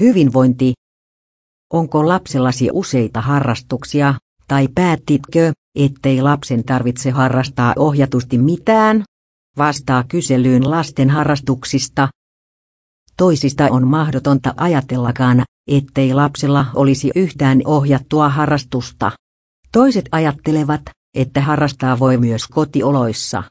Hyvinvointi. Onko lapsellasi useita harrastuksia, tai päätitkö, ettei lapsen tarvitse harrastaa ohjatusti mitään? Vastaa kyselyyn lasten harrastuksista. Toisista on mahdotonta ajatellakaan, ettei lapsella olisi yhtään ohjattua harrastusta. Toiset ajattelevat, että harrastaa voi myös kotioloissa.